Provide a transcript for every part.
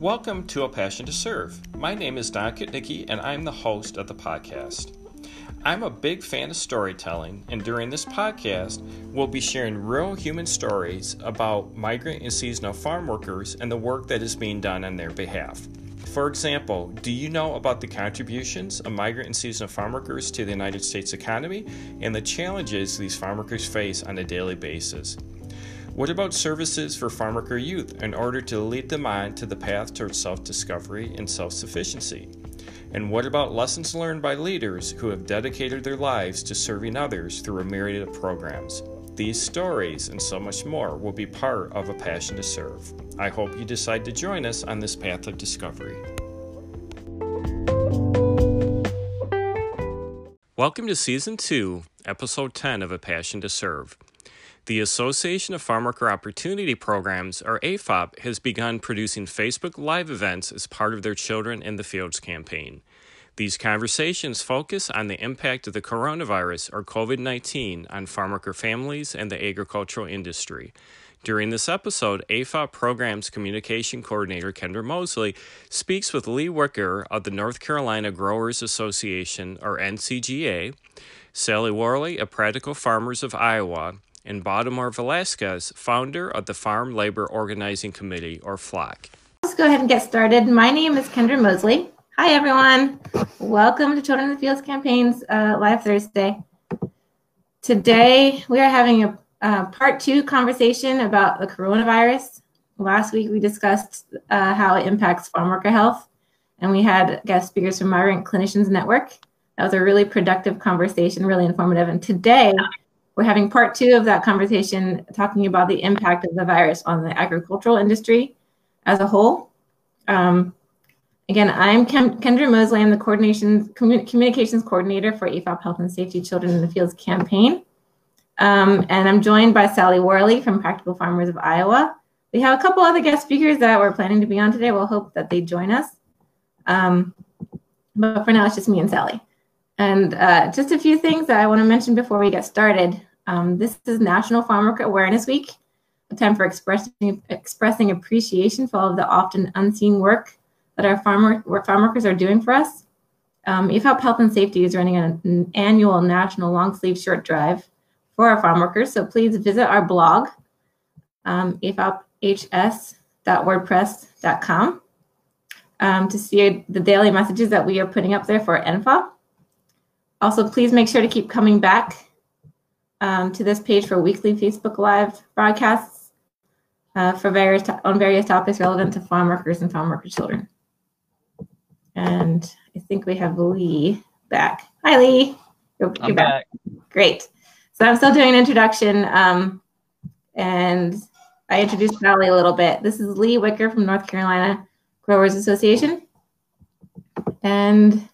Welcome to A Passion to Serve. My name is Don Kuchnicki, and I'm the host of the podcast. I'm a big fan of storytelling, and during this podcast, we'll be sharing real human stories about migrant and seasonal farm workers and the work that is being done on their behalf. For example, do you know about the contributions of migrant and seasonal farm workers to the United States economy and the challenges these farm workers face on a daily basis? What about services for farm worker youth in order to lead them on to the path towards self discovery and self sufficiency? And what about lessons learned by leaders who have dedicated their lives to serving others through a myriad of programs? These stories and so much more will be part of A Passion to Serve. I hope you decide to join us on this path of discovery. Welcome to Season 2, Episode 10 of A Passion to Serve. The Association of Farm Worker Opportunity Programs, or AFOP, has begun producing Facebook Live events as part of their Children in the Fields campaign. These conversations focus on the impact of the coronavirus or COVID 19 on farm worker families and the agricultural industry. During this episode, AFOP Programs Communication Coordinator Kendra Mosley speaks with Lee Wicker of the North Carolina Growers Association, or NCGA, Sally Worley of Practical Farmers of Iowa, and Baldemar Velasquez, founder of the Farm Labor Organizing Committee, or FLOC. Let's go ahead and get started. My name is Kendra Mosley. Hi, everyone. Welcome to Children in the Fields Campaign's uh, Live Thursday. Today, we are having a uh, part two conversation about the coronavirus. Last week, we discussed uh, how it impacts farm worker health, and we had guest speakers from Migrant Clinicians Network. That was a really productive conversation, really informative. And today, we're having part two of that conversation talking about the impact of the virus on the agricultural industry as a whole. Um, again, I'm Ken- Kendra Mosley. I'm the coordination commun- communications coordinator for AFOP Health and Safety Children in the Fields campaign. Um, and I'm joined by Sally Worley from Practical Farmers of Iowa. We have a couple other guest speakers that we're planning to be on today. We'll hope that they join us. Um, but for now, it's just me and Sally. And uh, just a few things that I want to mention before we get started. Um, this is National Farm Worker Awareness Week, a time for expressing, expressing appreciation for all of the often unseen work that our farm, farm workers are doing for us. Um, AFOP Health and Safety is running an, an annual national long sleeve shirt drive for our farm workers. So please visit our blog, um, afophs.wordpress.com, um, to see the daily messages that we are putting up there for NFOP. Also, please make sure to keep coming back um, to this page for weekly Facebook Live broadcasts uh, for various on various topics relevant to farm workers and farm worker children. And I think we have Lee back. Hi, Lee. You're, I'm you're back. back. Great. So I'm still doing an introduction, um, and I introduced Sally a little bit. This is Lee Wicker from North Carolina Growers Association, and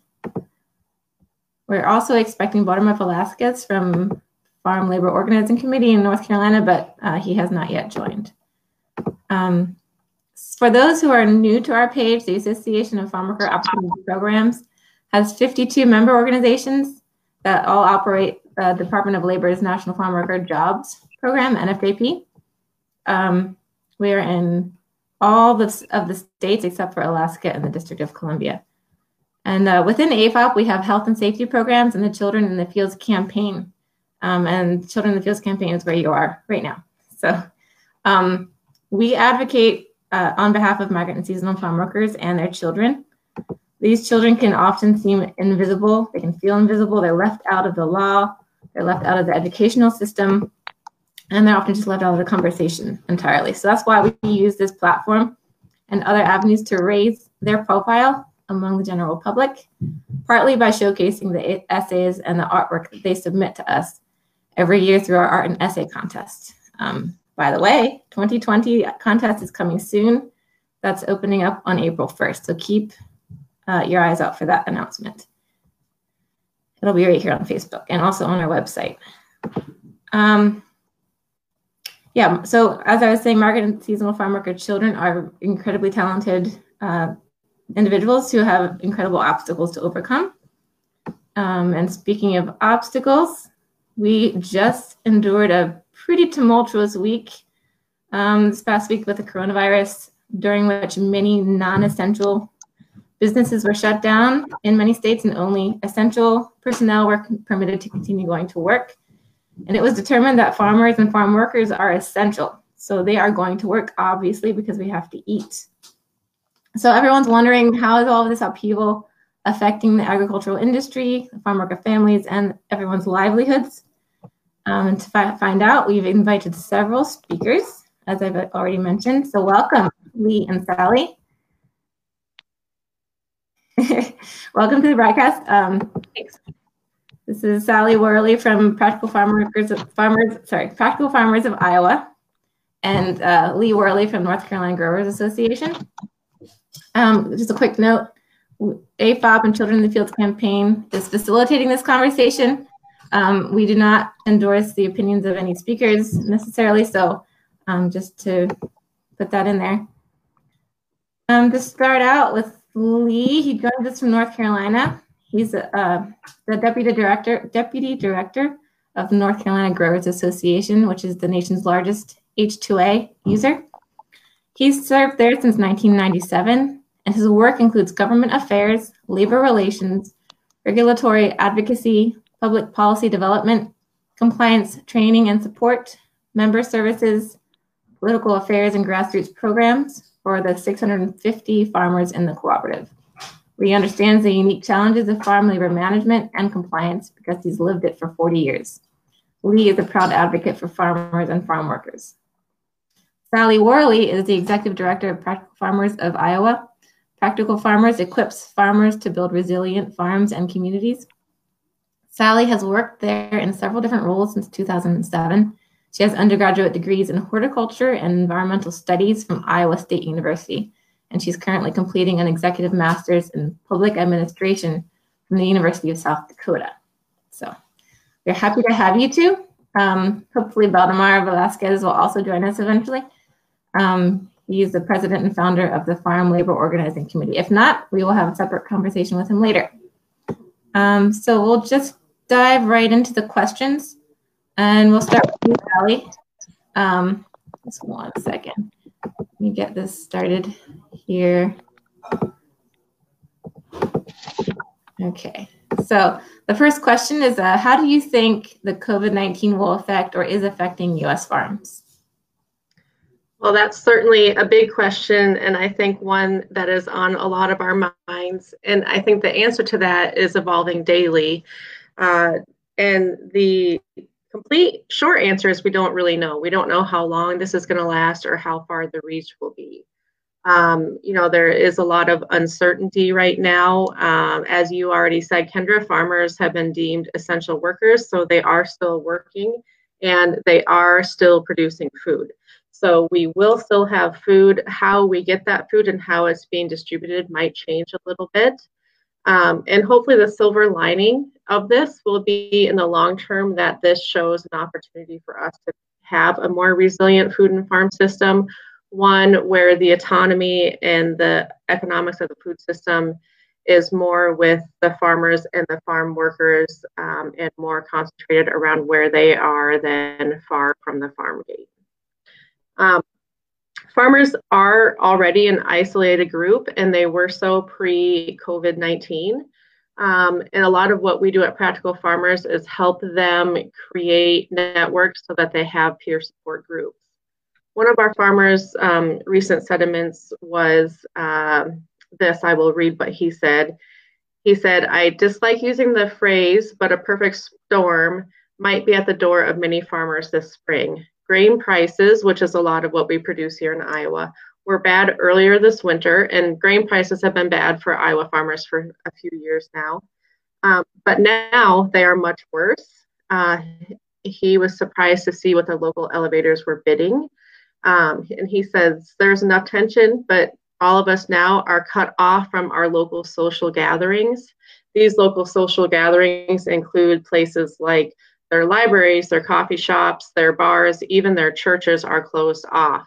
we're also expecting Bottom Baldemar Velasquez from Farm Labor Organizing Committee in North Carolina, but uh, he has not yet joined. Um, for those who are new to our page, the Association of Farm Worker Opportunity Programs has 52 member organizations that all operate the Department of Labor's National Farm Worker Jobs Program, NFJP. Um, we are in all the, of the states except for Alaska and the District of Columbia. And uh, within AFOP, we have health and safety programs and the Children in the Fields campaign. Um, and Children in the Fields campaign is where you are right now. So um, we advocate uh, on behalf of migrant and seasonal farm workers and their children. These children can often seem invisible. They can feel invisible. They're left out of the law. They're left out of the educational system. And they're often just left out of the conversation entirely. So that's why we use this platform and other avenues to raise their profile among the general public, partly by showcasing the essays and the artwork that they submit to us every year through our art and essay contest. Um, by the way, 2020 contest is coming soon. That's opening up on April 1st. So keep uh, your eyes out for that announcement. It'll be right here on Facebook and also on our website. Um, yeah, so as I was saying, market and seasonal farm worker children are incredibly talented uh, individuals who have incredible obstacles to overcome. Um, and speaking of obstacles, we just endured a pretty tumultuous week um, this past week with the coronavirus. during which many non essential businesses were shut down in many states and only essential personnel were permitted to continue going to work. And it was determined that farmers and farm workers are essential. So they are going to work, obviously, because we have to eat. So everyone's wondering how is all of this upheaval affecting the agricultural industry, the farm worker families, and everyone's livelihoods? Um, and to fi- find out, we've invited several speakers, as I've already mentioned. So welcome, Lee and Sally. welcome to the broadcast. Um, thanks. This is Sally Worley from Practical Farm Workers, Farmers, sorry, Practical Farmers of Iowa, and uh, Lee Worley from North Carolina Growers Association. Um, just a quick note, AFOP and Children in the Fields campaign is facilitating this conversation. Um, we do not endorse the opinions of any speakers necessarily, so um, just to put that in there. Um, to start out with Lee, he joins us from North Carolina. He's uh, the deputy director, deputy director of North Carolina Growers Association, which is the nation's largest H2A user. He's served there since 1997, and his work includes government affairs, labor relations, regulatory advocacy, public policy development, compliance training and support, member services, political affairs, and grassroots programs for the 650 farmers in the cooperative. He understands the unique challenges of farm labor management and compliance because he's lived it for 40 years. Lee is a proud advocate for farmers and farm workers. Sally Worley is the executive director of Practical Farmers of Iowa. Practical Farmers equips farmers to build resilient farms and communities. Sally has worked there in several different roles since 2007. She has undergraduate degrees in horticulture and environmental studies from Iowa State University and she's currently completing an executive master's in public administration from the University of South Dakota. So we're happy to have you two. Um, hopefully, Baldemar Velasquez will also join us eventually. Um, he's the president and founder of the Farm Labor Organizing Committee. If not, we will have a separate conversation with him later. Um, so we'll just dive right into the questions, and we'll start with you, Sally. Um, just one second. Let me get this started here. Okay, so the first question is uh, How do you think the COVID 19 will affect or is affecting US farms? Well, that's certainly a big question, and I think one that is on a lot of our minds. And I think the answer to that is evolving daily. Uh, and the complete short answer is we don't really know. We don't know how long this is going to last or how far the reach will be. Um, you know, there is a lot of uncertainty right now. Um, as you already said, Kendra, farmers have been deemed essential workers, so they are still working and they are still producing food. So we will still have food. How we get that food and how it's being distributed might change a little bit. Um, and hopefully, the silver lining of this will be in the long term that this shows an opportunity for us to have a more resilient food and farm system one where the autonomy and the economics of the food system is more with the farmers and the farm workers um, and more concentrated around where they are than far from the farm gate. Um, farmers are already an isolated group and they were so pre COVID 19. Um, and a lot of what we do at Practical Farmers is help them create networks so that they have peer support groups one of our farmers' um, recent sentiments was uh, this. I will read what he said. He said, I dislike using the phrase, but a perfect storm might be at the door of many farmers this spring. Grain prices, which is a lot of what we produce here in Iowa, were bad earlier this winter, and grain prices have been bad for Iowa farmers for a few years now. Um, but now they are much worse. Uh, he was surprised to see what the local elevators were bidding. Um, and he says there's enough tension, but all of us now are cut off from our local social gatherings. These local social gatherings include places like their libraries, their coffee shops, their bars, even their churches are closed off.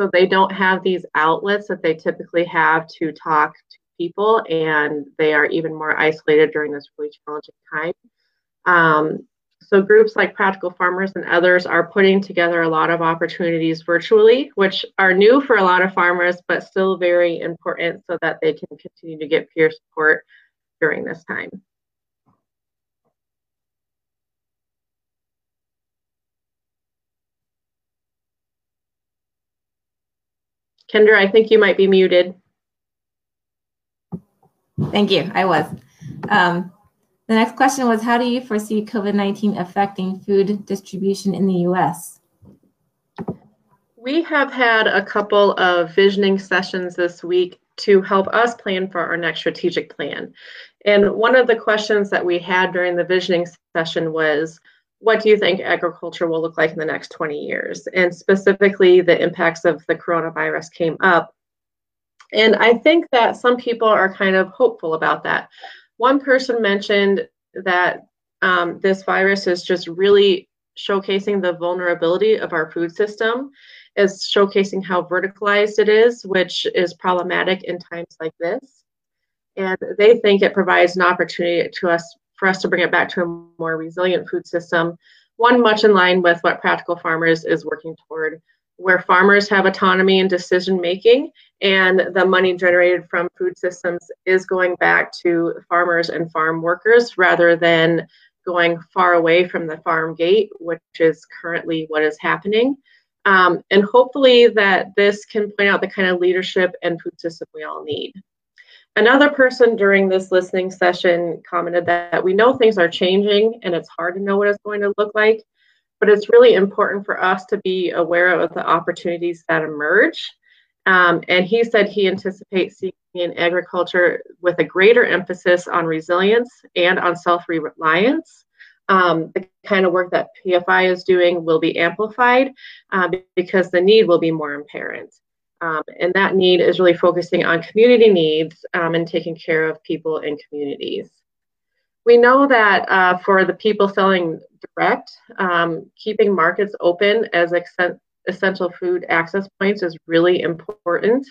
So they don't have these outlets that they typically have to talk to people, and they are even more isolated during this really challenging time. Um, so groups like Practical Farmers and others are putting together a lot of opportunities virtually, which are new for a lot of farmers, but still very important so that they can continue to get peer support during this time. Kendra, I think you might be muted. Thank you. I was. Um, the next question was How do you foresee COVID 19 affecting food distribution in the US? We have had a couple of visioning sessions this week to help us plan for our next strategic plan. And one of the questions that we had during the visioning session was what do you think agriculture will look like in the next 20 years? And specifically, the impacts of the coronavirus came up. And I think that some people are kind of hopeful about that. One person mentioned that um, this virus is just really showcasing the vulnerability of our food system, is showcasing how verticalized it is, which is problematic in times like this. And they think it provides an opportunity to us for us to bring it back to a more resilient food system, one much in line with what Practical Farmers is working toward, where farmers have autonomy in decision making and the money generated from food systems is going back to farmers and farm workers rather than going far away from the farm gate, which is currently what is happening. Um, and hopefully that this can point out the kind of leadership and food system we all need. Another person during this listening session commented that we know things are changing and it's hard to know what it's going to look like, but it's really important for us to be aware of the opportunities that emerge. Um, and he said he anticipates seeing in agriculture with a greater emphasis on resilience and on self reliance. Um, the kind of work that PFI is doing will be amplified uh, because the need will be more apparent. Um, and that need is really focusing on community needs um, and taking care of people in communities. We know that uh, for the people selling direct, um, keeping markets open as essential food access points is really important.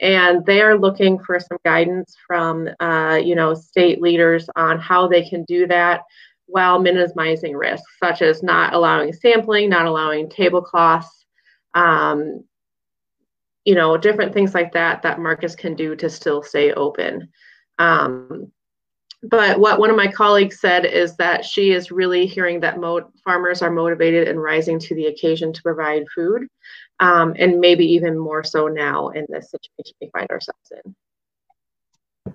And they are looking for some guidance from, uh, you know, state leaders on how they can do that while minimizing risks, such as not allowing sampling, not allowing tablecloths, um, you know, different things like that that markets can do to still stay open. Um, but what one of my colleagues said is that she is really hearing that mo- farmers are motivated and rising to the occasion to provide food, um, and maybe even more so now in this situation we find ourselves in.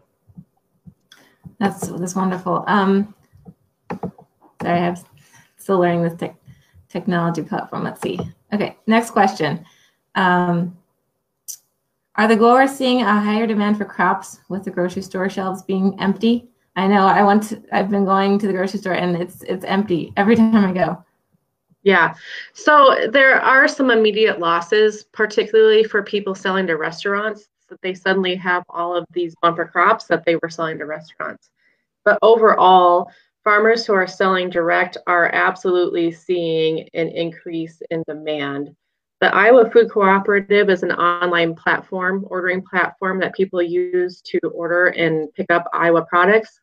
That's that's wonderful. Um, sorry, I'm still learning this te- technology platform. Let's see. Okay, next question. Um, are the growers seeing a higher demand for crops with the grocery store shelves being empty? I know I want to, I've been going to the grocery store and it's it's empty every time I go. Yeah. So there are some immediate losses, particularly for people selling to restaurants, that they suddenly have all of these bumper crops that they were selling to restaurants. But overall, farmers who are selling direct are absolutely seeing an increase in demand. The Iowa Food Cooperative is an online platform, ordering platform that people use to order and pick up Iowa products.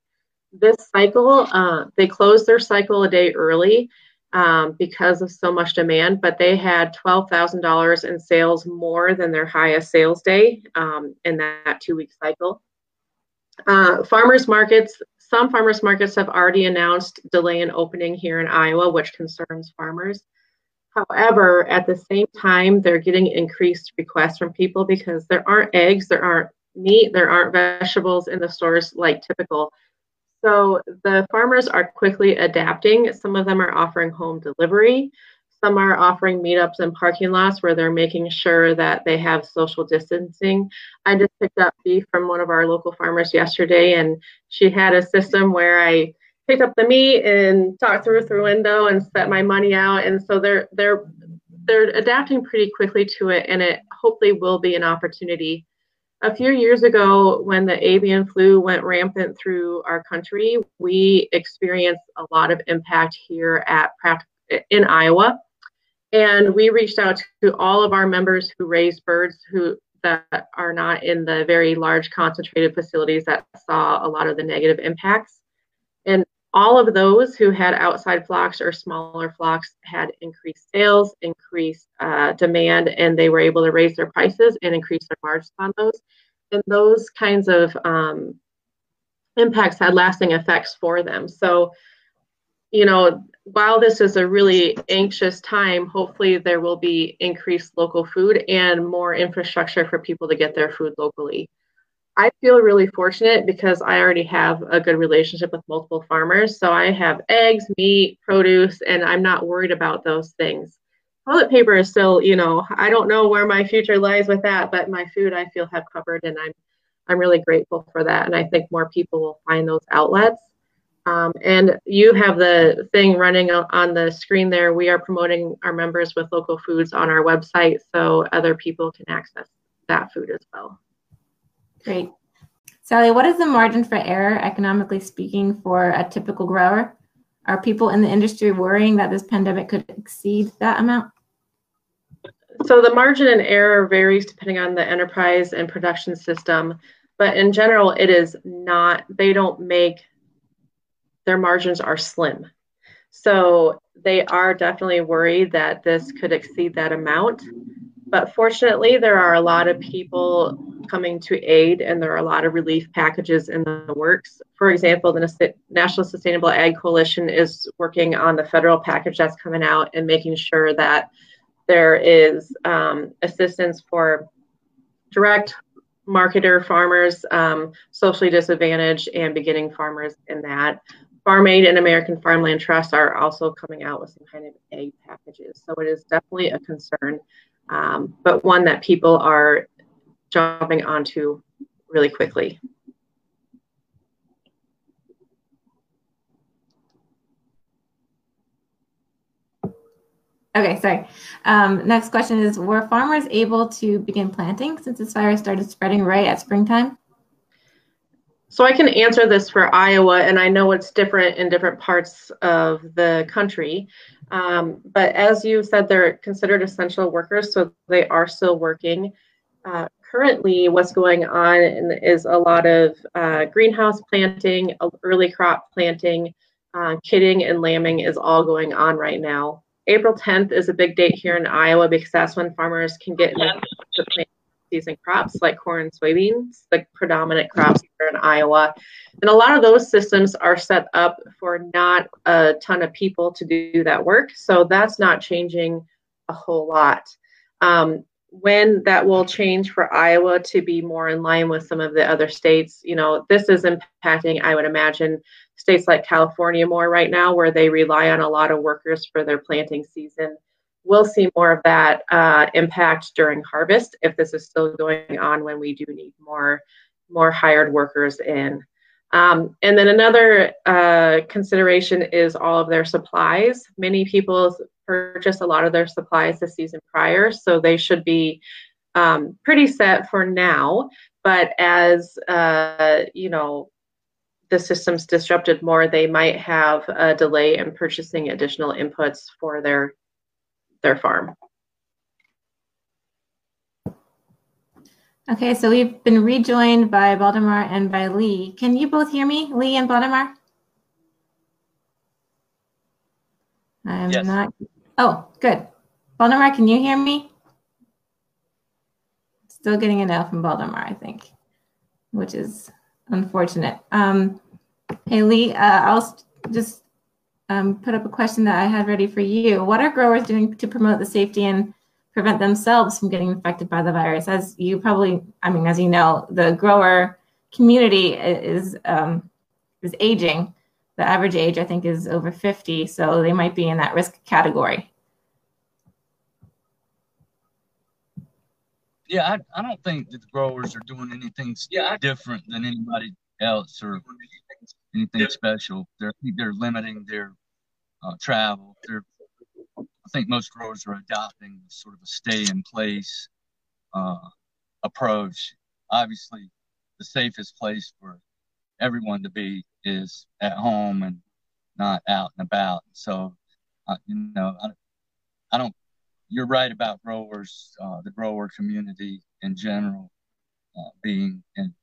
This cycle, uh, they closed their cycle a day early um, because of so much demand, but they had $12,000 in sales more than their highest sales day um, in that two week cycle. Uh, farmers markets, some farmers markets have already announced delay in opening here in Iowa, which concerns farmers. However, at the same time, they're getting increased requests from people because there aren't eggs, there aren't meat, there aren't vegetables in the stores like typical. So the farmers are quickly adapting. Some of them are offering home delivery. Some are offering meetups in parking lots where they're making sure that they have social distancing. I just picked up beef from one of our local farmers yesterday, and she had a system where I picked up the meat and talked through through window and set my money out. And so they're they're they're adapting pretty quickly to it, and it hopefully will be an opportunity. A few years ago, when the avian flu went rampant through our country, we experienced a lot of impact here at in Iowa, and we reached out to all of our members who raise birds who that are not in the very large concentrated facilities that saw a lot of the negative impacts. All of those who had outside flocks or smaller flocks had increased sales, increased uh, demand, and they were able to raise their prices and increase their margins on those. And those kinds of um, impacts had lasting effects for them. So, you know, while this is a really anxious time, hopefully there will be increased local food and more infrastructure for people to get their food locally. I feel really fortunate because I already have a good relationship with multiple farmers. So I have eggs, meat, produce, and I'm not worried about those things. Toilet paper is still, you know, I don't know where my future lies with that, but my food I feel have covered and I'm I'm really grateful for that. And I think more people will find those outlets. Um, and you have the thing running on the screen there. We are promoting our members with local foods on our website so other people can access that food as well. Great. Sally, what is the margin for error, economically speaking, for a typical grower? Are people in the industry worrying that this pandemic could exceed that amount? So the margin in error varies depending on the enterprise and production system, but in general, it is not, they don't make, their margins are slim. So they are definitely worried that this could exceed that amount. But fortunately, there are a lot of people coming to aid, and there are a lot of relief packages in the works. For example, the National Sustainable Ag Coalition is working on the federal package that's coming out and making sure that there is um, assistance for direct marketer farmers, um, socially disadvantaged, and beginning farmers in that. Farm Aid and American Farmland Trust are also coming out with some kind of aid packages. So it is definitely a concern um, but one that people are jumping onto really quickly. Okay, sorry. Um, next question is, were farmers able to begin planting since this virus started spreading right at springtime? So I can answer this for Iowa, and I know it's different in different parts of the country. Um, but as you said, they're considered essential workers, so they are still working. Uh, currently, what's going on is a lot of uh, greenhouse planting, early crop planting, uh, kidding, and lambing is all going on right now. April 10th is a big date here in Iowa because that's when farmers can get the plant season crops like corn and soybeans, the predominant crops here in Iowa. And a lot of those systems are set up for not a ton of people to do that work. So that's not changing a whole lot. Um, when that will change for Iowa to be more in line with some of the other states, you know, this is impacting, I would imagine, states like California more right now, where they rely on a lot of workers for their planting season we'll see more of that uh, impact during harvest if this is still going on when we do need more more hired workers in. Um, and then another uh, consideration is all of their supplies. Many people purchase a lot of their supplies the season prior, so they should be um, pretty set for now. But as uh, you know, the system's disrupted more, they might have a delay in purchasing additional inputs for their their farm. Okay, so we've been rejoined by Baldemar and by Lee. Can you both hear me, Lee and Baldemar? I'm yes. not. Oh, good. Baldemar, can you hear me? Still getting a no from Baldemar, I think, which is unfortunate. Um, hey, Lee, uh, I'll just um, put up a question that I had ready for you. What are growers doing to promote the safety and prevent themselves from getting infected by the virus? As you probably, I mean, as you know, the grower community is um, is aging. The average age, I think, is over 50, so they might be in that risk category. Yeah, I, I don't think that the growers are doing anything yeah. different than anybody else or anything special. They're they're limiting their uh, travel. They're I think most growers are adopting sort of a stay in place uh, approach. Obviously, the safest place for everyone to be is at home and not out and about. So, uh, you know, I, I, don't. You're right about growers, uh, the grower community in general, uh, being in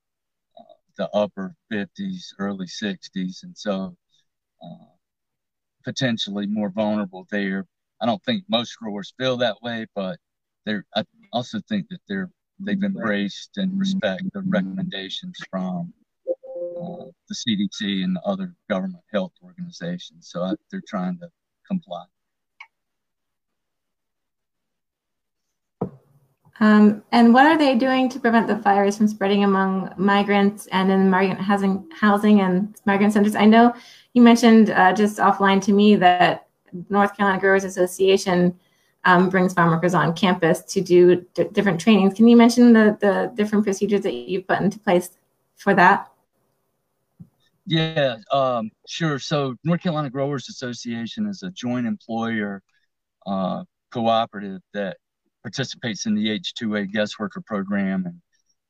the upper 50s, early 60s, and so uh, potentially more vulnerable there. I don't think most growers feel that way, but they're. I also think that they're they've embraced and respect the recommendations from uh, the CDC and other government health organizations. So I, they're trying to comply. Um, and what are they doing to prevent the fires from spreading among migrants and in migrant housing, housing and migrant centers? I know you mentioned uh, just offline to me that North Carolina Growers Association um, brings farm workers on campus to do d- different trainings. Can you mention the, the different procedures that you've put into place for that? Yeah, um, sure. So North Carolina Growers Association is a joint employer uh, cooperative that participates in the H2A guest worker program, and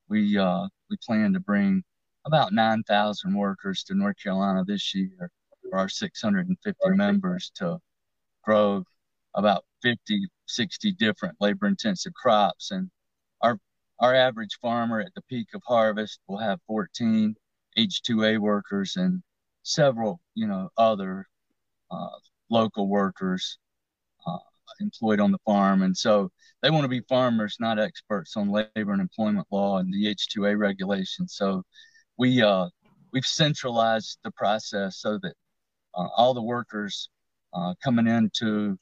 we uh, we plan to bring about 9,000 workers to North Carolina this year for our 650 members to grow about 50, 60 different labor intensive crops. And our our average farmer at the peak of harvest will have 14 H2A workers and several, you know, other uh, local workers employed on the farm. And so they want to be farmers, not experts on labor and employment law and the H2A regulations. So we uh, we've centralized the process so that uh, all the workers uh, coming in to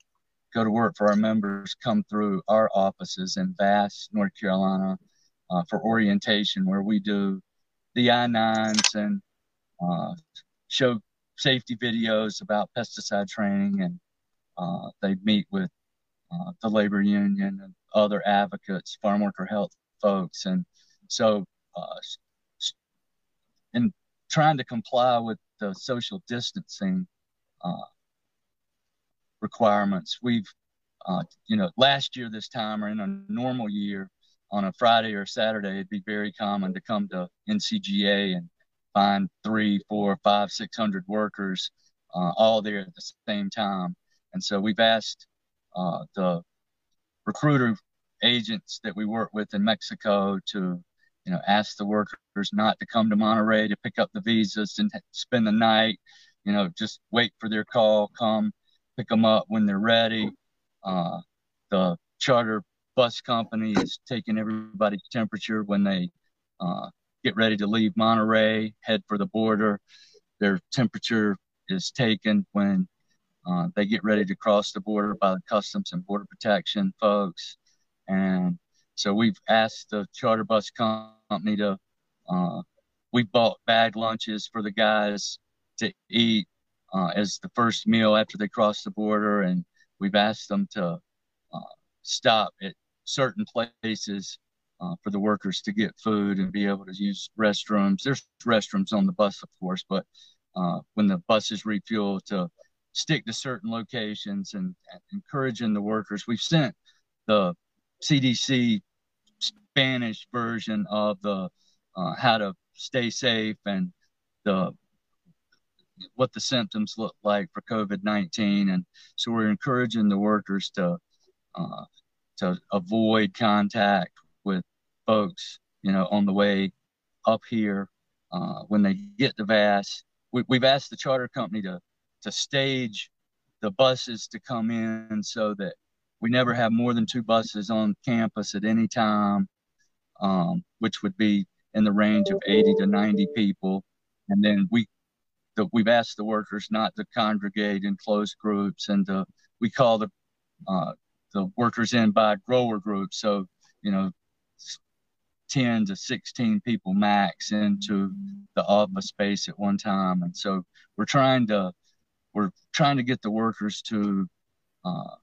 go to work for our members come through our offices in Vass, North Carolina, uh, for orientation, where we do the I-9s and uh, show safety videos about pesticide training, and uh, they meet with uh, the labor union and other advocates, farm worker health folks, and so uh, in trying to comply with the social distancing uh, requirements, we've uh, you know last year this time or in a normal year on a Friday or Saturday, it'd be very common to come to NCGA and find three, four, five, six hundred workers uh, all there at the same time. And so we've asked uh, the recruiter agents that we work with in Mexico to, you know, ask the workers not to come to Monterrey to pick up the visas and spend the night. You know, just wait for their call, come pick them up when they're ready. Uh, the charter bus company is taking everybody's temperature when they uh, get ready to leave Monterrey, head for the border. Their temperature is taken when uh, they get ready to cross the border by the Customs and Border Protection folks. And so we've asked the charter bus company to, uh, we bought bag lunches for the guys to eat uh, as the first meal after they cross the border. And we've asked them to uh, stop at certain places uh, for the workers to get food and be able to use restrooms. There's restrooms on the bus, of course, but uh, when the buses refuel to stick to certain locations and, and encouraging the workers. We've sent the CDC Spanish version of the uh, how to stay safe and the what the symptoms look like for COVID-19, and so we're encouraging the workers to uh, to avoid contact with folks, you know, on the way up here uh, when they get to Vass. We, have asked the charter company to to stage the buses to come in so that we never have more than two buses on campus at any time, um, which would be in the range of 80 to 90 people. And then we the, we've asked the workers not to congregate in closed groups, and to, we call the uh, the workers in by grower groups. So you know, 10 to 16 people max into the office space at one time, and so we're trying to we're trying to get the workers to uh,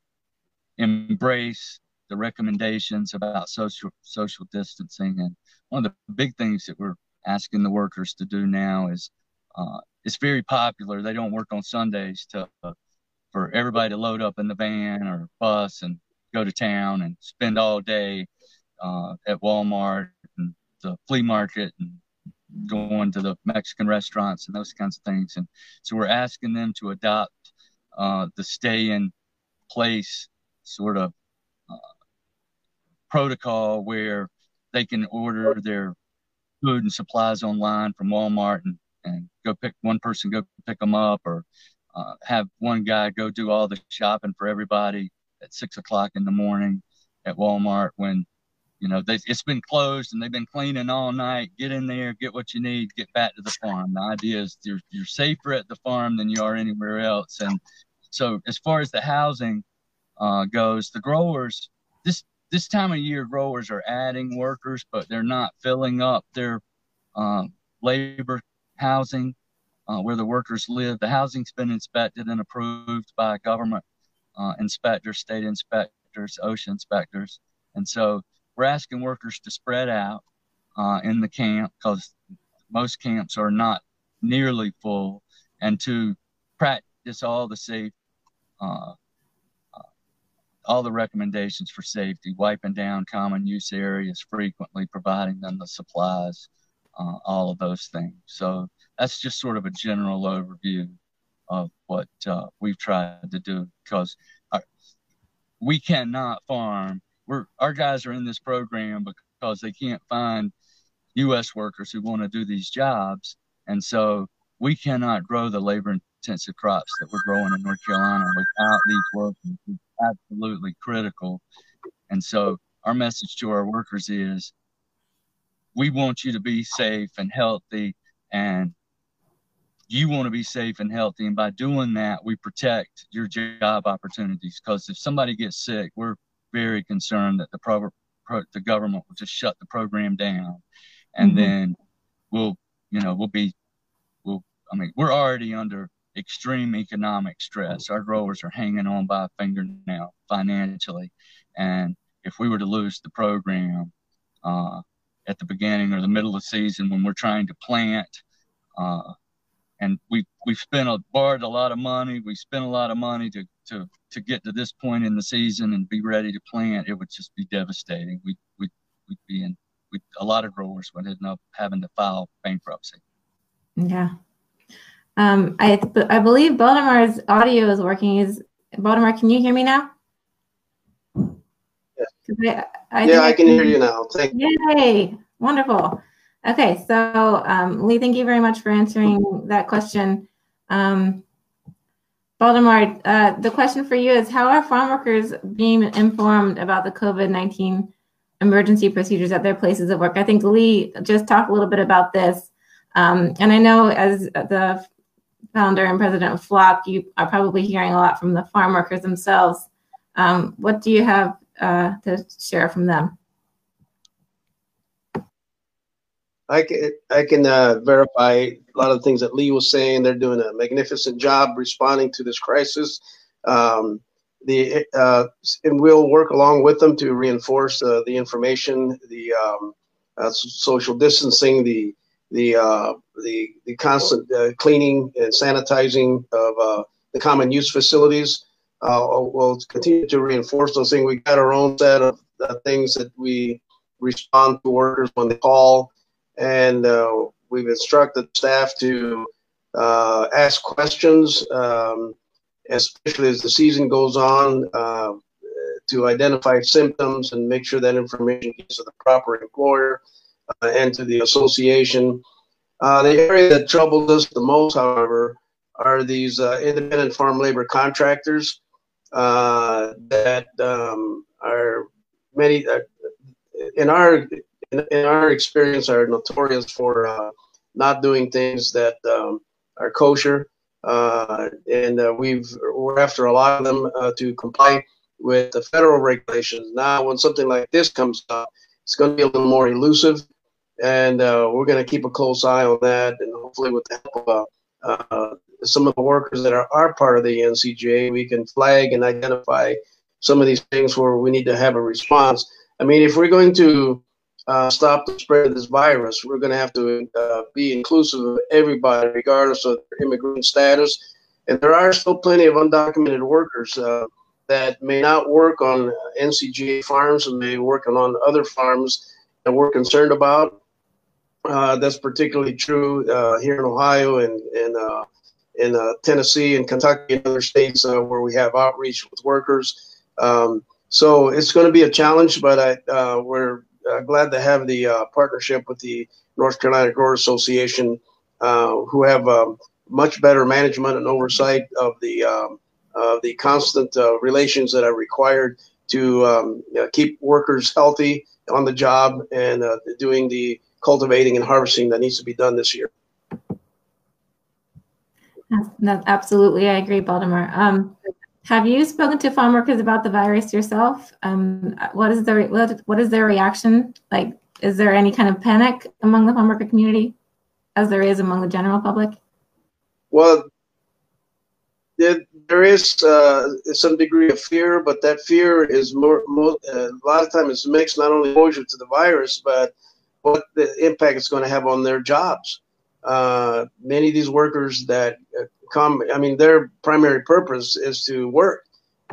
embrace the recommendations about social social distancing. And one of the big things that we're asking the workers to do now is uh, it's very popular. They don't work on Sundays to uh, for everybody to load up in the van or bus and go to town and spend all day uh, at Walmart and the flea market and going to the Mexican restaurants and those kinds of things. And so we're asking them to adopt uh, the stay in place sort of uh, protocol where they can order their food and supplies online from Walmart and, and go pick one person, go pick them up, or uh, have one guy go do all the shopping for everybody at six o'clock in the morning at Walmart when you know they, it's been closed and they've been cleaning all night. Get in there, get what you need, get back to the farm. The idea is you're you're safer at the farm than you are anywhere else. And so as far as the housing uh, goes, the growers this this time of year growers are adding workers, but they're not filling up their uh, labor housing uh, where the workers live. The housing's been inspected and approved by government uh, inspectors, state inspectors, OSHA inspectors. And so we're asking workers to spread out uh, in the camp because most camps are not nearly full and to practice all the safe uh, uh, all the recommendations for safety, wiping down common use areas frequently, providing them the supplies, uh, all of those things. So that's just sort of a general overview of what uh, we've tried to do because we cannot farm. We're our guys are in this program because they can't find U.S. workers who want to do these jobs, and so we cannot grow the labor-intensive crops that we're growing in North Carolina without these workers. It's absolutely critical, and so our message to our workers is we want you to be safe and healthy and you want to be safe and healthy. And by doing that, we protect your job opportunities. Because if somebody gets sick, we're very concerned that the pro- pro- the government will just shut the program down, and mm-hmm. then we'll, you know, we'll be, we'll. I mean, we're already under extreme economic stress. Our growers are hanging on by a fingernail financially, and if we were to lose the program uh, at the beginning or the middle of the season when we're trying to plant. Uh, and we we've spent a borrowed a lot of money. We spent a lot of money to to to get to this point in the season and be ready to plant. It would just be devastating. We we we'd be in. We, a lot of growers would end up having to file bankruptcy. Yeah. Um, I I believe Baldemar's audio is working. Is Baldemar? Can you hear me now? Yeah, I, I yeah, I can hear you now. Thank Yay! Wonderful. Okay, so um, Lee, thank you very much for answering that question. Um, Baldemar, uh, the question for you is how are farm workers being informed about the COVID 19 emergency procedures at their places of work? I think Lee just talked a little bit about this. Um, and I know as the founder and president of FLOC, you are probably hearing a lot from the farm workers themselves. Um, what do you have uh, to share from them? I can I can uh, verify a lot of the things that Lee was saying. They're doing a magnificent job responding to this crisis. Um, the uh, and we'll work along with them to reinforce uh, the information, the um, uh, social distancing, the the uh, the the constant uh, cleaning and sanitizing of the common use facilities. we'll continue to reinforce those things. We got our own set of things that we respond to workers when they call and uh, we've instructed staff to uh, ask questions, um, especially as the season goes on, uh, to identify symptoms and make sure that information gets to the proper employer uh, and to the association. Uh, the area that troubles us the most, however, are these uh, independent farm labor contractors that um, are many in our in, in our experience, are notorious for uh, not doing things that um, are kosher. Uh, and uh, we've we're after a lot of them uh, to comply with the federal regulations. Now, when something like this comes up, it's going to be a little more elusive, and uh, we're going to keep a close eye on that. And hopefully, with the help of uh, some of the workers that are, are part of the NCGA, we can flag and identify some of these things where we need to have a response. I mean, if we're going to uh, stop the spread of this virus, we're going to have to uh, be inclusive of everybody, regardless of their immigrant status. And there are still plenty of undocumented workers uh, that may not work on NCGA farms and may work on other farms that we're concerned about. Uh, that's particularly true uh, here in Ohio and, and uh, in Tennessee and Kentucky and other states where we have outreach with workers. Um, so it's going to be a challenge, but I, we're uh, glad to have the uh, partnership with the North Carolina Grower Association, uh, who have um, much better management and oversight of the um, the constant uh, relations that are required to um, keep workers healthy on the job and uh, doing the cultivating and harvesting that needs to be done this year. No, absolutely, I agree, Baldemar. Um, have you spoken to farm workers about the virus yourself? Um, what is their what, what is their reaction? Like, is there any kind of panic among the farm worker community, as there is among the general public? Well, there, there is uh, some degree of fear, but that fear is more, more uh, a lot of times it's mixed not only exposure to the virus, but what the impact it's going to have on their jobs. Uh, many of these workers that uh, come, I mean, their primary purpose is to work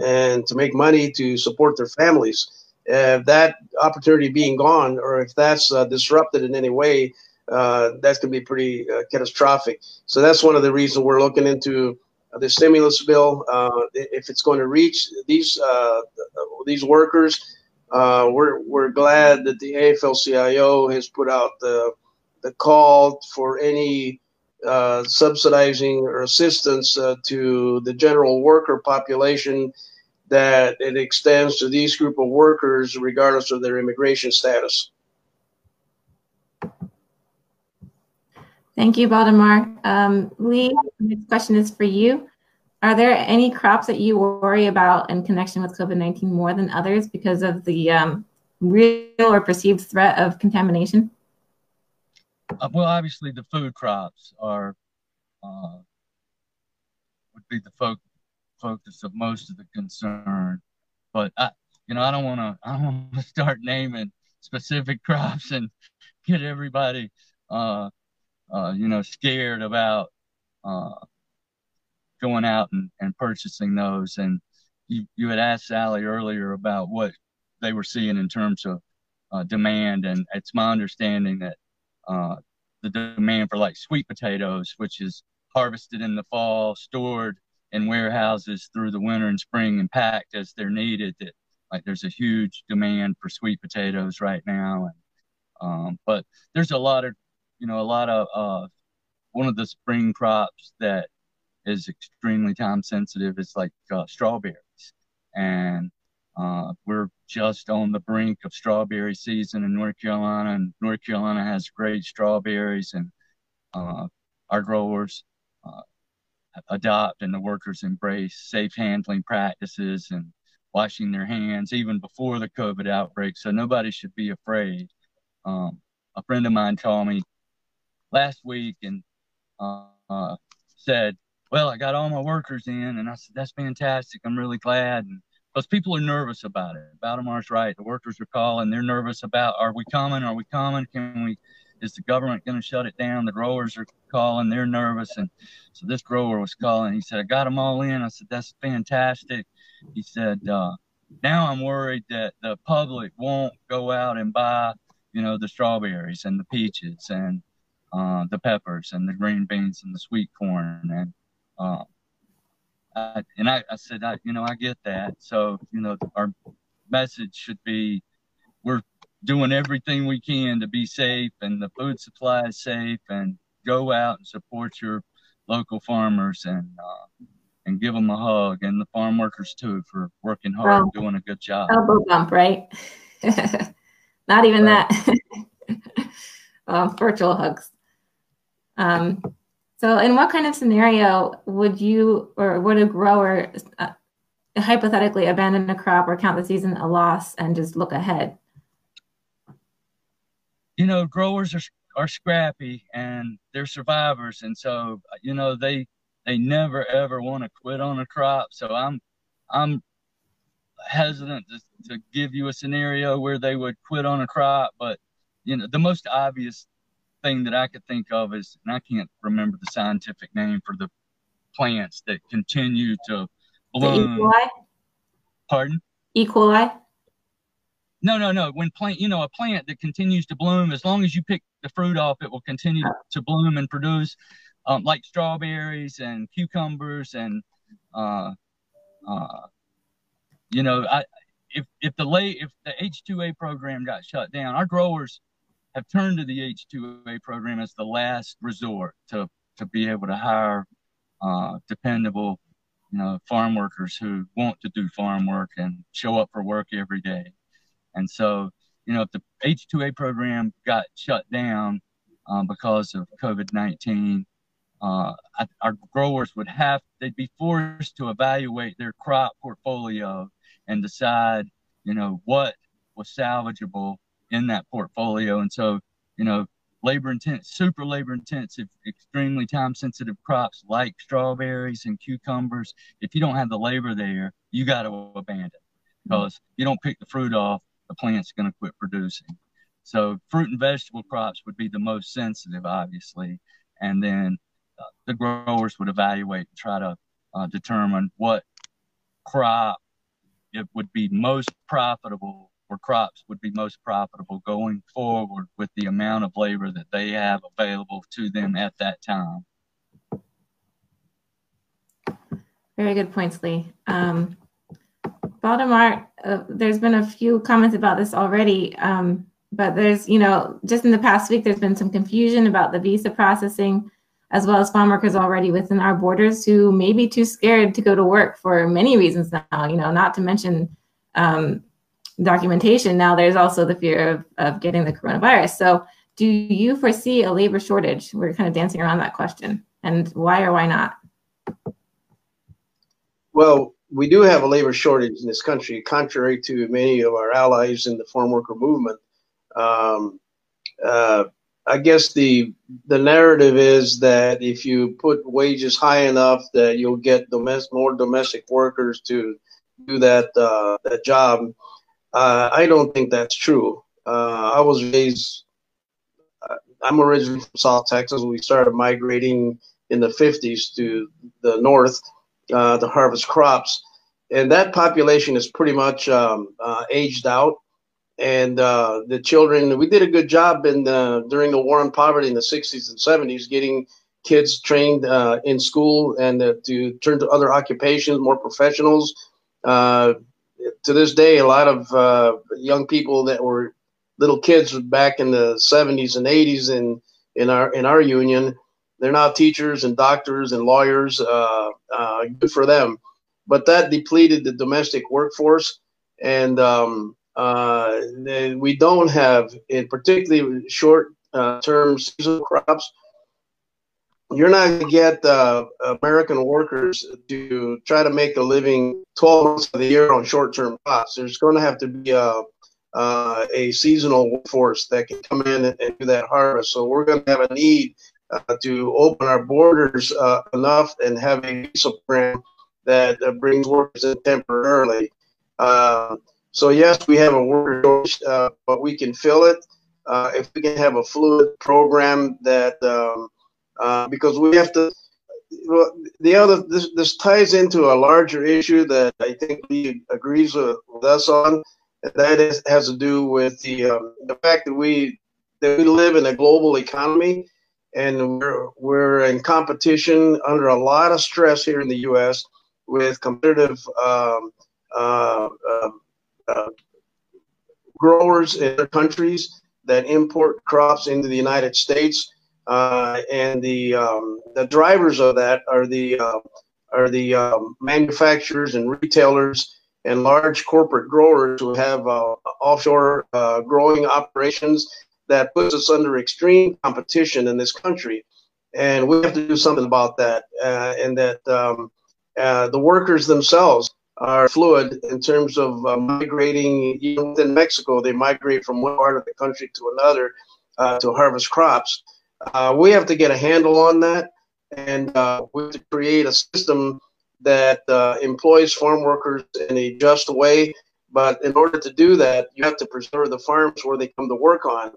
and to make money to support their families. If that opportunity being gone, or if that's uh, disrupted in any way, uh, that's going to be pretty uh, catastrophic. So that's one of the reasons we're looking into the stimulus bill. Uh, if it's going to reach these these workers, we're we're glad that the AFL-CIO has put out the the call for any uh, subsidizing or assistance uh, to the general worker population that it extends to these group of workers regardless of their immigration status. Thank you, Baldemar. Um, Lee, next question is for you. Are there any crops that you worry about in connection with COVID-19 more than others because of the um, real or perceived threat of contamination? Uh, well, obviously the food crops are uh, would be the fo- focus of most of the concern. But I, you know, I don't want to. I don't want to start naming specific crops and get everybody, uh, uh, you know, scared about uh, going out and, and purchasing those. And you, you had asked Sally earlier about what they were seeing in terms of uh, demand, and it's my understanding that uh, the demand for like sweet potatoes, which is harvested in the fall, stored in warehouses through the winter and spring, and packed as they're needed. That like there's a huge demand for sweet potatoes right now, and um, but there's a lot of you know a lot of uh, one of the spring crops that is extremely time sensitive is like uh, strawberries, and uh, we're just on the brink of strawberry season in North Carolina, and North Carolina has great strawberries, and uh, our growers uh, adopt and the workers embrace safe handling practices and washing their hands even before the COVID outbreak. So nobody should be afraid. Um, a friend of mine called me last week and uh, said, "Well, I got all my workers in," and I said, "That's fantastic. I'm really glad." And because people are nervous about it. Baldemar's right. The workers are calling. They're nervous about, are we coming? Are we coming? Can we, is the government going to shut it down? The growers are calling. They're nervous. And so this grower was calling. He said, I got them all in. I said, that's fantastic. He said, uh, now I'm worried that the public won't go out and buy, you know, the strawberries and the peaches and uh, the peppers and the green beans and the sweet corn. And uh, uh, and I, I said, I, you know, I get that. So, you know, our message should be we're doing everything we can to be safe and the food supply is safe and go out and support your local farmers and uh, and give them a hug and the farm workers too for working hard, well, doing a good job. Elbow bump, right? Not even right. that. um, virtual hugs. Um, so, in what kind of scenario would you or would a grower uh, hypothetically abandon a crop or count the season a loss and just look ahead? You know, growers are are scrappy and they're survivors, and so you know they they never ever want to quit on a crop. So I'm I'm hesitant to, to give you a scenario where they would quit on a crop, but you know the most obvious thing that I could think of is, and I can't remember the scientific name for the plants that continue to bloom. The E. coli? Pardon? E. coli? No, no, no. When plant, you know, a plant that continues to bloom, as long as you pick the fruit off, it will continue oh. to bloom and produce, um, like strawberries and cucumbers and, uh, uh, you know, I, if if the late if the H2A program got shut down, our growers have turned to the H2A program as the last resort to to be able to hire uh, dependable, you know, farm workers who want to do farm work and show up for work every day. And so, you know, if the H2A program got shut down um, because of COVID 19, uh, our growers would have, they'd be forced to evaluate their crop portfolio and decide, you know, what was salvageable in that portfolio. And so, you know, labor intensive, super labor intensive, extremely time sensitive crops like strawberries and cucumbers, if you don't have the labor there, you got to abandon because you don't pick the fruit off, the plant's going to quit producing. So fruit and vegetable crops would be the most sensitive, obviously, and then uh, the growers would evaluate and try to uh, determine what crop it would be most profitable crops would be most profitable going forward with the amount of labor that they have available to them at that time. Very good points, Lee. Um, Baldemar, uh, there's been a few comments about this already, um, but there's, you know, just in the past week, there's been some confusion about the visa processing, as well as farm workers already within our borders who may be too scared to go to work for many reasons now, you know, not to mention um, documentation, now there's also the fear of, of getting the coronavirus. So, do you foresee a labor shortage? We're kind of dancing around that question. And why or why not? Well, we do have a labor shortage in this country, contrary to many of our allies in the farm worker movement. Um, uh, I guess the the narrative is that if you put wages high enough, that you'll get domestic more domestic workers to do that uh, that job. Uh, I don't think that's true. Uh, I was raised, uh, I'm originally from South Texas. We started migrating in the 50s to the north uh, to harvest crops. And that population is pretty much um, uh, aged out. And uh, the children, we did a good job in the, during the war on poverty in the 60s and 70s, getting kids trained in school and to turn to other occupations, more professionals. Uh, to this day, a lot of uh, young people that were little kids back in the 70s and 80s in in our in our union, they're now teachers and doctors and lawyers. Uh, uh, good for them. But that depleted the domestic workforce, and um, uh, we don't have, in particularly short uh, term seasonal crops, you're not going to get uh, American workers to try to make a living 12 months of the year on short-term crops. There's going to have to be a, uh, a seasonal workforce that can come in and, and, do that harvest. So we're going to have a need uh, to open our borders uh, enough and have a visa program that uh, brings workers in temporarily. Uh, so yes, we have a worker shortage, but we can fill it if we can have a fluid program that um, uh, because we have to. Well, the other this, this ties into a larger issue that I think he agrees with, with us on, and that is, has to do with the um, the fact that we that we live in a global economy, and we're we're in competition under a lot of stress here in the U.S. with competitive um, uh, uh, uh, growers in other countries that import crops into the United States uh, and the um, the drivers of that are the uh, are the um, manufacturers and retailers and large corporate growers who have uh, offshore uh, growing operations that puts us under extreme competition in this country, and we have to do something about that. Uh, and that um, uh, the workers themselves are fluid in terms of migrating. Even within Mexico, they migrate from one part of the country to another to harvest crops. Uh, we have to get a handle on that, and uh, we have to create a system that uh, employs farm workers in a just way. But in order to do that, you have to preserve the farms where they come to work on.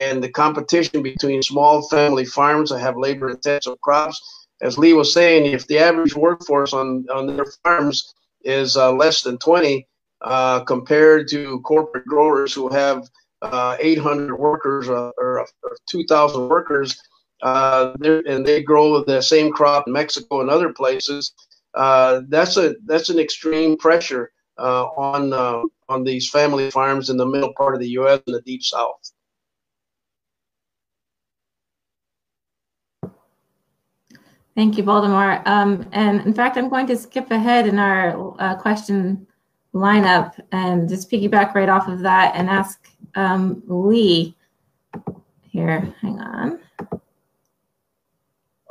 And the competition between small family farms that have labor intensive crops, as Lee was saying, if the average workforce on, on their farms is uh, less than 20, uh, compared to corporate growers who have uh, 800 workers uh, or, or 2,000 workers, uh, and they grow the same crop in Mexico and other places. Uh, that's a that's an extreme pressure uh, on uh, on these family farms in the middle part of the U.S. and the deep South. Thank you, Baldemar. Um, and in fact, I'm going to skip ahead in our uh, question lineup and just piggyback right off of that and ask um, Lee here. Hang on.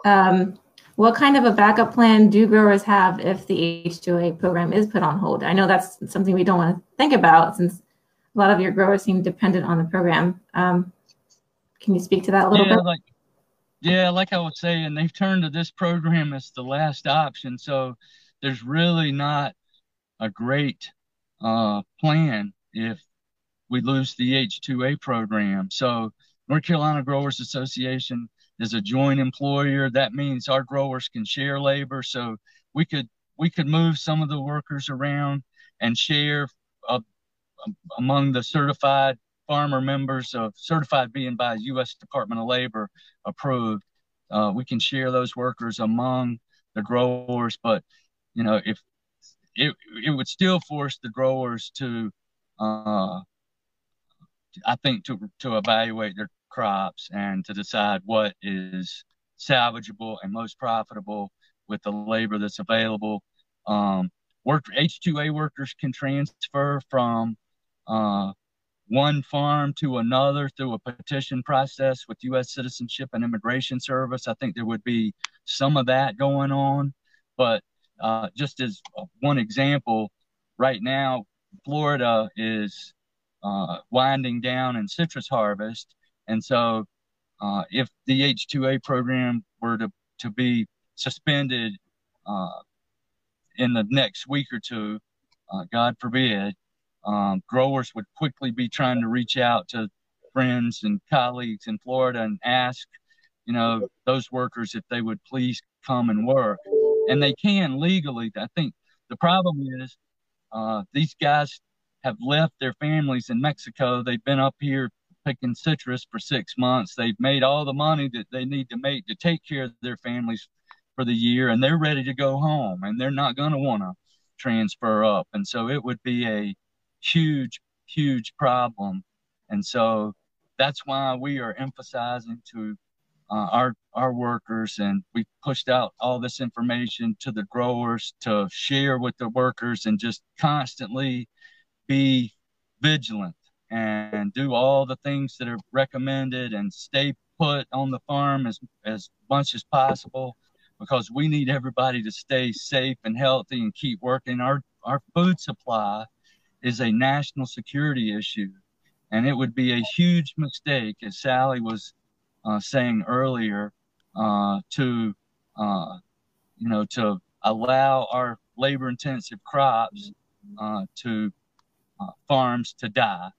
Um, what kind of a backup plan do growers have if the H2A program is put on hold? I know that's something we don't want to think about since a lot of your growers seem dependent on the program. Um, can you speak to that a little yeah, bit? Like, yeah, like I was saying, they've turned to this program as the last option. So there's really not a great uh, plan if we lose the H2A program. So North Carolina Growers Association is a joint employer. That means our growers can share labor. So we could we could move some of the workers around and share uh, among the certified farmer members of certified being by U.S. Department of Labor approved. Uh, we can share those workers among the growers, but you know if it it would still force the growers to, uh, I think to to evaluate their crops and to decide what is salvageable and most profitable with the labor that's available. Um, work H2A workers can transfer from uh, one farm to another through a petition process with U.S. Citizenship and Immigration Service. I think there would be some of that going on. But uh, just as one example, right now, Florida is uh, winding down in citrus harvest. And so uh, if the H2A program were to, to be suspended uh, in the next week or two, uh, God forbid, um, growers would quickly be trying to reach out to friends and colleagues in Florida and ask, you know, those workers if they would please come and work. And they can legally. I think the problem is uh, these guys have left their families in Mexico. They've been up here picking citrus for six months. They've made all the money that they need to make to take care of their families for the year, and they're ready to go home, and they're not going to want to transfer up. And so it would be a huge, huge problem. And so that's why we are emphasizing to uh, our our workers, and we pushed out all this information to the growers to share with the workers, and just constantly be vigilant and do all the things that are recommended, and stay put on the farm as as much as possible, because we need everybody to stay safe and healthy and keep working. Our our food supply is a national security issue. And it would be a huge mistake, as Sally was uh, saying earlier, uh, to uh, you know to allow our labor-intensive crops uh, to uh, farms to die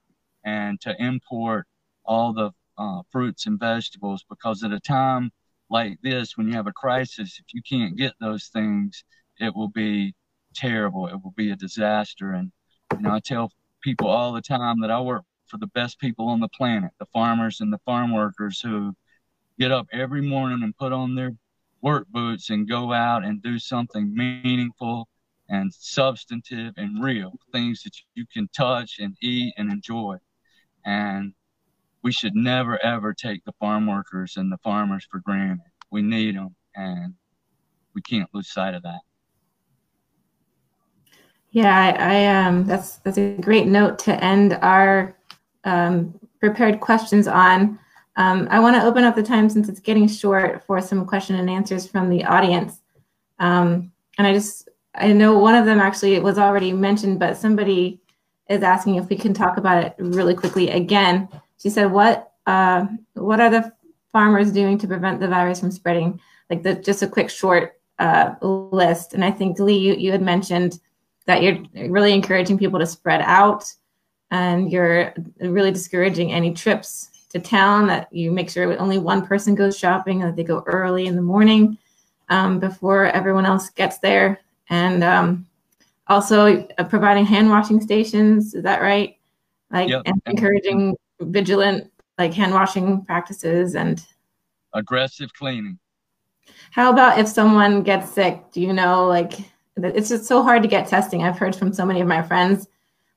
and to import all the uh, fruits and vegetables because at a time like this, when you have a crisis, if you can't get those things, it will be terrible. It will be a disaster. And you know, I tell people all the time that I work for the best people on the planet, the farmers and the farm workers who get up every morning and put on their work boots and go out and do something meaningful and substantive and real things that you can touch and eat and enjoy. And we should never ever take the farm workers and the farmers for granted. We need them and we can't lose sight of that. Yeah, I, I um, that's that's a great note to end our um, prepared questions on. Um, I want to open up the time since it's getting short for some question and answers from the audience. Um, and I just I know one of them actually was already mentioned, but somebody is asking if we can talk about it really quickly again. She said, "What uh, what are the farmers doing to prevent the virus from spreading?" Like the, just a quick short uh, list. And I think Lee, you, you had mentioned that you're really encouraging people to spread out and you're really discouraging any trips to town that you make sure only one person goes shopping and that they go early in the morning um, before everyone else gets there and um, also uh, providing hand washing stations is that right like yep. and encouraging vigilant like hand washing practices and aggressive cleaning how about if someone gets sick do you know like it's just so hard to get testing. I've heard from so many of my friends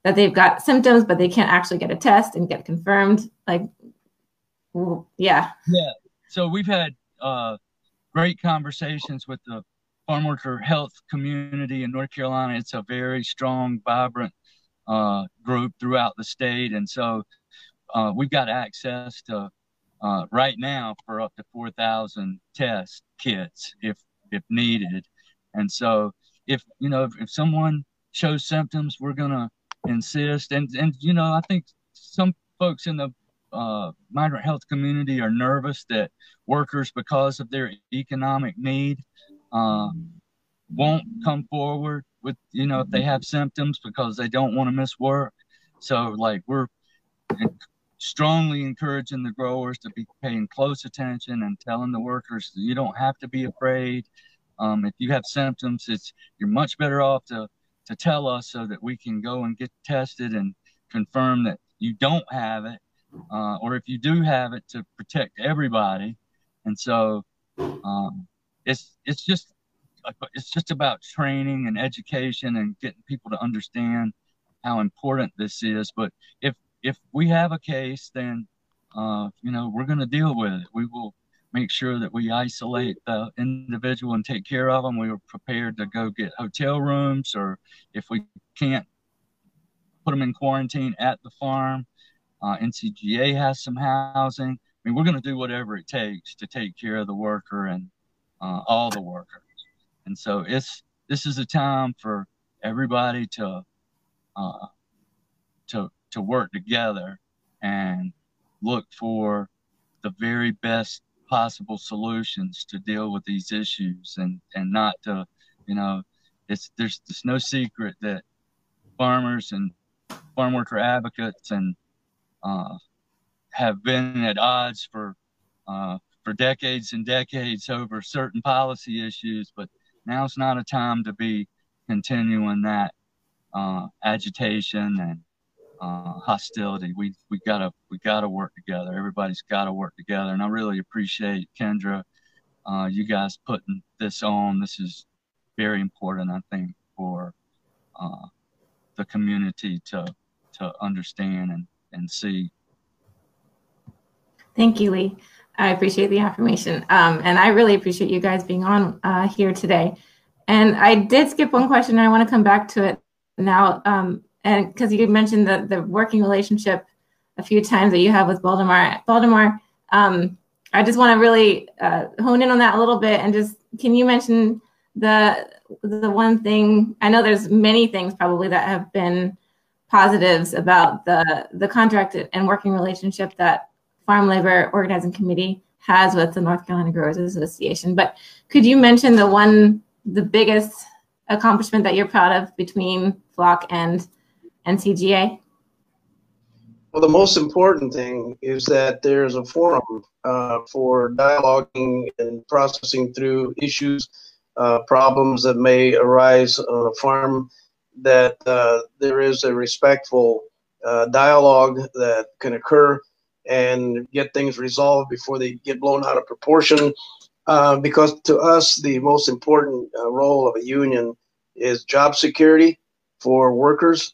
that they've got symptoms, but they can't actually get a test and get confirmed. Like, yeah. Yeah. So we've had uh, great conversations with the farm worker health community in North Carolina. It's a very strong, vibrant uh, group throughout the state, and so uh, we've got access to uh, right now for up to 4,000 test kits if if needed. And so if you know if, if someone shows symptoms, we're gonna insist. And and you know I think some folks in the uh, migrant health community are nervous that workers, because of their economic need, uh, won't come forward with you know if they have symptoms because they don't want to miss work. So like we're strongly encouraging the growers to be paying close attention and telling the workers you don't have to be afraid. Um, if you have symptoms, it's you're much better off to to tell us so that we can go and get tested and confirm that you don't have it, uh, or if you do have it, to protect everybody. And so um, it's it's just it's just about training and education and getting people to understand how important this is. But if if we have a case, then uh, you know we're going to deal with it. We will make sure that we isolate the individual and take care of them. We were prepared to go get hotel rooms, or if we can't put them in quarantine at the farm, uh, NCGA has some housing. I mean, we're going to do whatever it takes to take care of the worker and uh, all the workers. And so it's this is a time for everybody to uh, to to work together and look for the very best possible solutions to deal with these issues and and not to you know it's there's there's no secret that farmers and farm worker advocates and uh, have been at odds for uh, for decades and decades over certain policy issues, but now's not a time to be continuing that uh, agitation and uh, hostility. We we gotta we gotta work together. Everybody's gotta work together, and I really appreciate Kendra, uh, you guys putting this on. This is very important, I think, for uh, the community to to understand and and see. Thank you, Lee. I appreciate the affirmation, um, and I really appreciate you guys being on uh, here today. And I did skip one question. And I want to come back to it now. Um, and because you mentioned the, the working relationship a few times that you have with Baldemar, Baldemar, um, I just want to really uh, hone in on that a little bit and just can you mention the the one thing I know there's many things probably that have been positives about the the contract and working relationship that Farm Labor Organizing Committee has with the North Carolina Growers Association. But could you mention the one the biggest accomplishment that you're proud of between FLOC and NCGA? Well, the most important thing is that there's a forum uh, for dialoguing and processing through issues, uh, problems that may arise on a farm, that uh, there is a respectful uh, dialogue that can occur and get things resolved before they get blown out of proportion. Uh, because to us, the most important uh, role of a union is job security for workers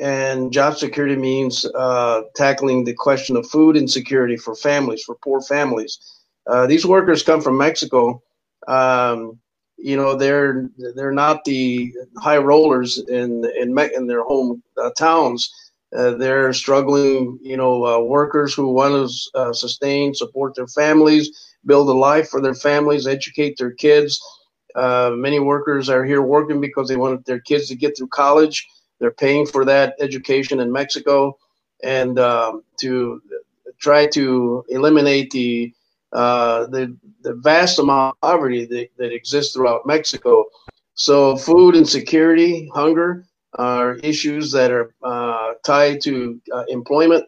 and job security means uh, tackling the question of food insecurity for families, for poor families. Uh, these workers come from Mexico. Um, you know, they're they're not the high rollers in in, in their home uh, towns. Uh, they're struggling, you know, uh, workers who want to uh, sustain, support their families, build a life for their families, educate their kids. many workers are here working because they want their kids to get through college they're paying for that education in Mexico, and um, to try to eliminate the uh, the the vast amount of poverty that, that exists throughout Mexico. So food insecurity, hunger are issues that are uh, tied to uh, employment,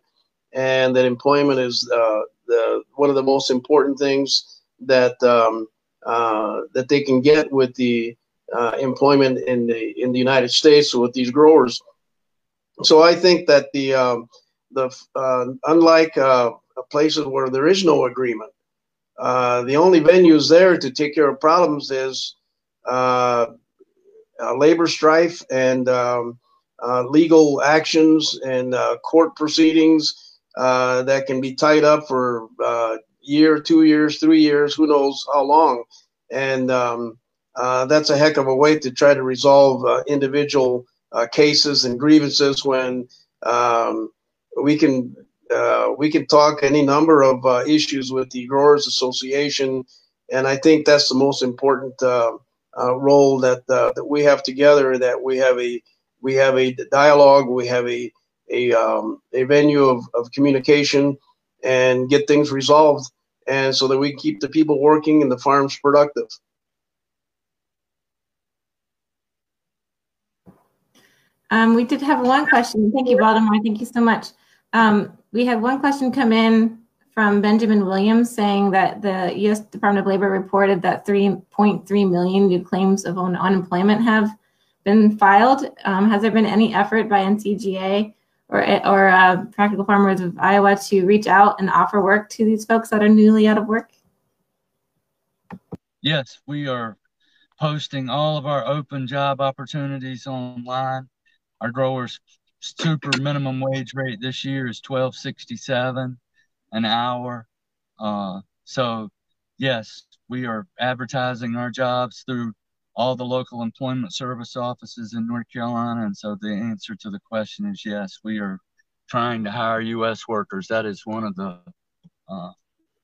and that employment is uh, the one of the most important things that um, uh, that they can get with the uh, employment in the in the United States with these growers. So I think that the um, the uh, unlike places where there is no agreement, the only venues there to take care of problems is uh, labor strife and um, uh, legal actions and court proceedings that can be tied up for a year, two years, three years, who knows how long. and um, uh, that's a heck of a way to try to resolve uh, individual uh, cases and grievances when um, we can uh, we can talk any number of uh, issues with the growers association and i think that's the most important uh, role that that we have together that we have a we have a dialogue we have a a, um, a venue of, of communication and get things resolved and so that we keep the people working and the farms productive Um, we did have one question. Thank you, Baldemar. Thank you so much. Um, we had one question come in from Benjamin Williams saying that the U.S. Department of Labor reported that 3.3 million new claims of un unemployment have been filed. Um, has there been any effort by NCGA or, or uh, Practical Farmers of Iowa to reach out and offer work to these folks that are newly out of work? Yes, we are posting all of our open job opportunities online. Our growers super minimum wage rate this year is 1267 an hour. Uh, so yes, we are advertising our jobs through all the local employment service offices in North Carolina. And so the answer to the question is yes, we are trying to hire U.S. workers. That is one of the uh,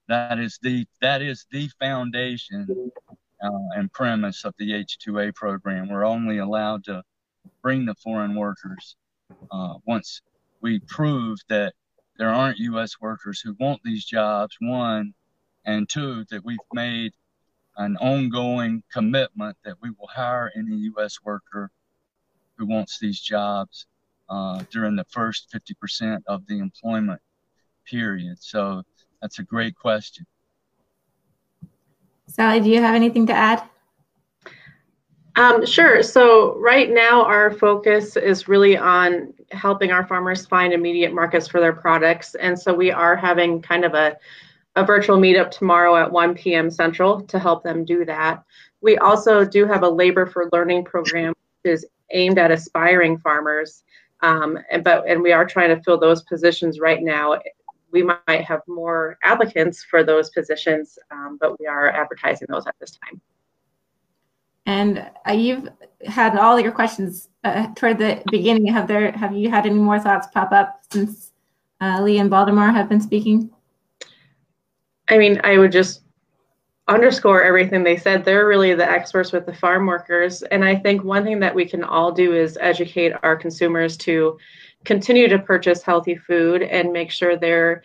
that is the that is the foundation uh, and premise of the H2A program. We're only allowed to bring the foreign workers uh, once we prove that there aren't U.S. workers who want these jobs, one, and two, that we've made an ongoing commitment that we will hire any U.S. worker who wants these jobs uh, during the first 50% of the employment period. So that's a great question. Sally, do you have anything to add? Um, sure. So right now our focus is really on helping our farmers find immediate markets for their products. And so we are having kind of a, a virtual meetup tomorrow at 1 p.m. Central to help them do that. We also do have a labor for learning program which is aimed at aspiring farmers. Um, and, but, and we are trying to fill those positions right now. We might have more applicants for those positions, um, but we are advertising those at this time. And you've had all your questions uh, toward the beginning. Have there have you had any more thoughts pop up since uh, Lee and Baldemar have been speaking? I mean, I would just underscore everything they said. They're really the experts with the farm workers. And I think one thing that we can all do is educate our consumers to continue to purchase healthy food and make sure they're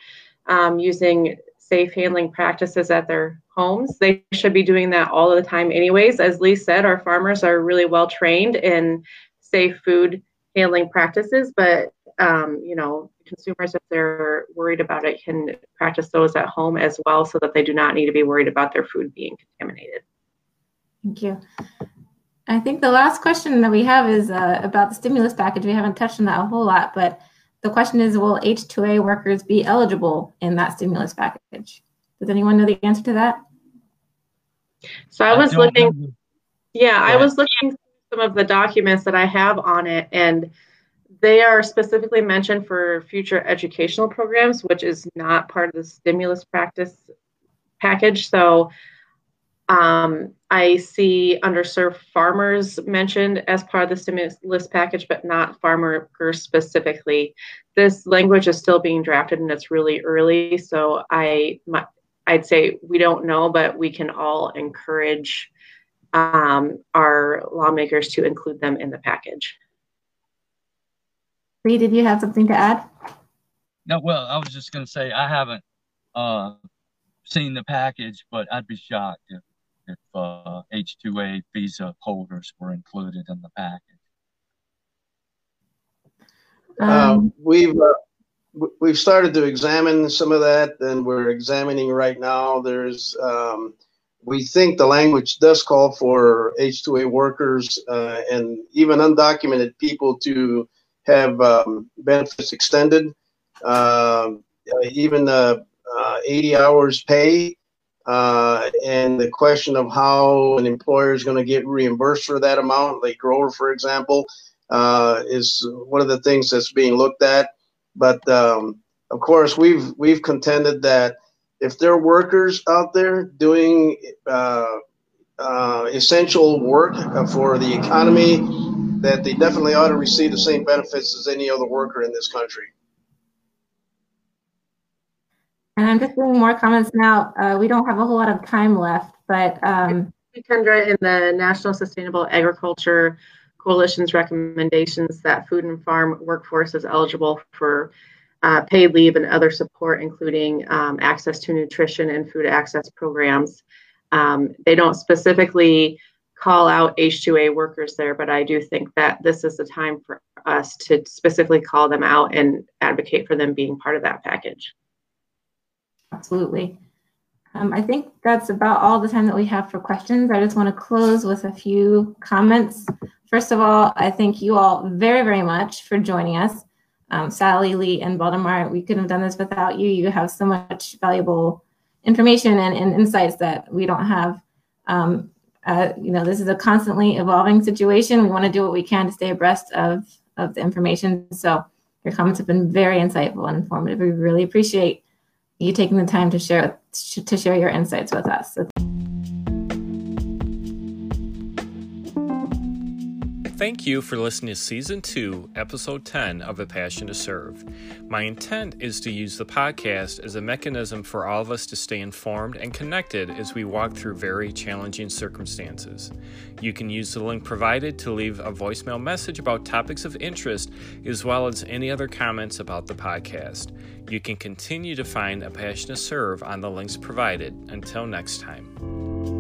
um, using safe handling practices at their homes. They should be doing that all the time, anyways. As Lee said, our farmers are really well trained in safe food handling practices, but um, you know, consumers, if they're worried about it, can practice those at home as well, so that they do not need to be worried about their food being contaminated. Thank you. I think the last question that we have is uh, about the stimulus package. We haven't touched on that a whole lot, but the question is, will H2A workers be eligible in that stimulus package? Does anyone know the answer to that? So I was I looking, know. yeah, I was looking through some of the documents that I have on it, and they are specifically mentioned for future educational programs, which is not part of the stimulus practice package. So um, I see underserved farmers mentioned as part of the stimulus list package, but not farmers specifically. This language is still being drafted and it's really early. So I, my, I'd say we don't know, but we can all encourage um, our lawmakers to include them in the package. Lee, did you have something to add? No, well, I was just going to say I haven't uh, seen the package, but I'd be shocked if, if uh, H-2A visa holders were included in the package. Um, um, we've uh, we've started to examine some of that, and we're examining right now. There's, um, we think the language does call for H2A workers uh, and even undocumented people to have um, benefits extended, um, uh, even uh, 80 hours pay. Uh, and the question of how an employer is going to get reimbursed for that amount, like Grower, for example, uh, is one of the things that's being looked at. But um, of course, we've we've contended that if there are workers out there doing uh, uh, essential work for the economy that they definitely ought to receive the same benefits as any other worker in this country. And I'm just doing more comments now. Uh, we don't have a whole lot of time left, but um, Kendra, in the National Sustainable Agriculture Coalition's recommendations that food and farm workforce is eligible for uh, paid leave and other support, including um, access to nutrition and food access programs. Um, they don't specifically call out H2A workers there, but I do think that this is the time for us to specifically call them out and advocate for them being part of that package. Absolutely. Um, I think that's about all the time that we have for questions. I just want to close with a few comments. First of all, I thank you all very, very much for joining us. Um, Sally, Lee, and Baldemar, we couldn't have done this without you. You have so much valuable information and, and insights that we don't have. Um, uh, you know, this is a constantly evolving situation. We want to do what we can to stay abreast of, of the information. So your comments have been very insightful and informative. We really appreciate you taking the time to share to share your insights with us. So Thank you for listening to Season 2, Episode 10 of A Passion to Serve. My intent is to use the podcast as a mechanism for all of us to stay informed and connected as we walk through very challenging circumstances. You can use the link provided to leave a voicemail message about topics of interest, as well as any other comments about the podcast. You can continue to find A Passion to Serve on the links provided. Until next time.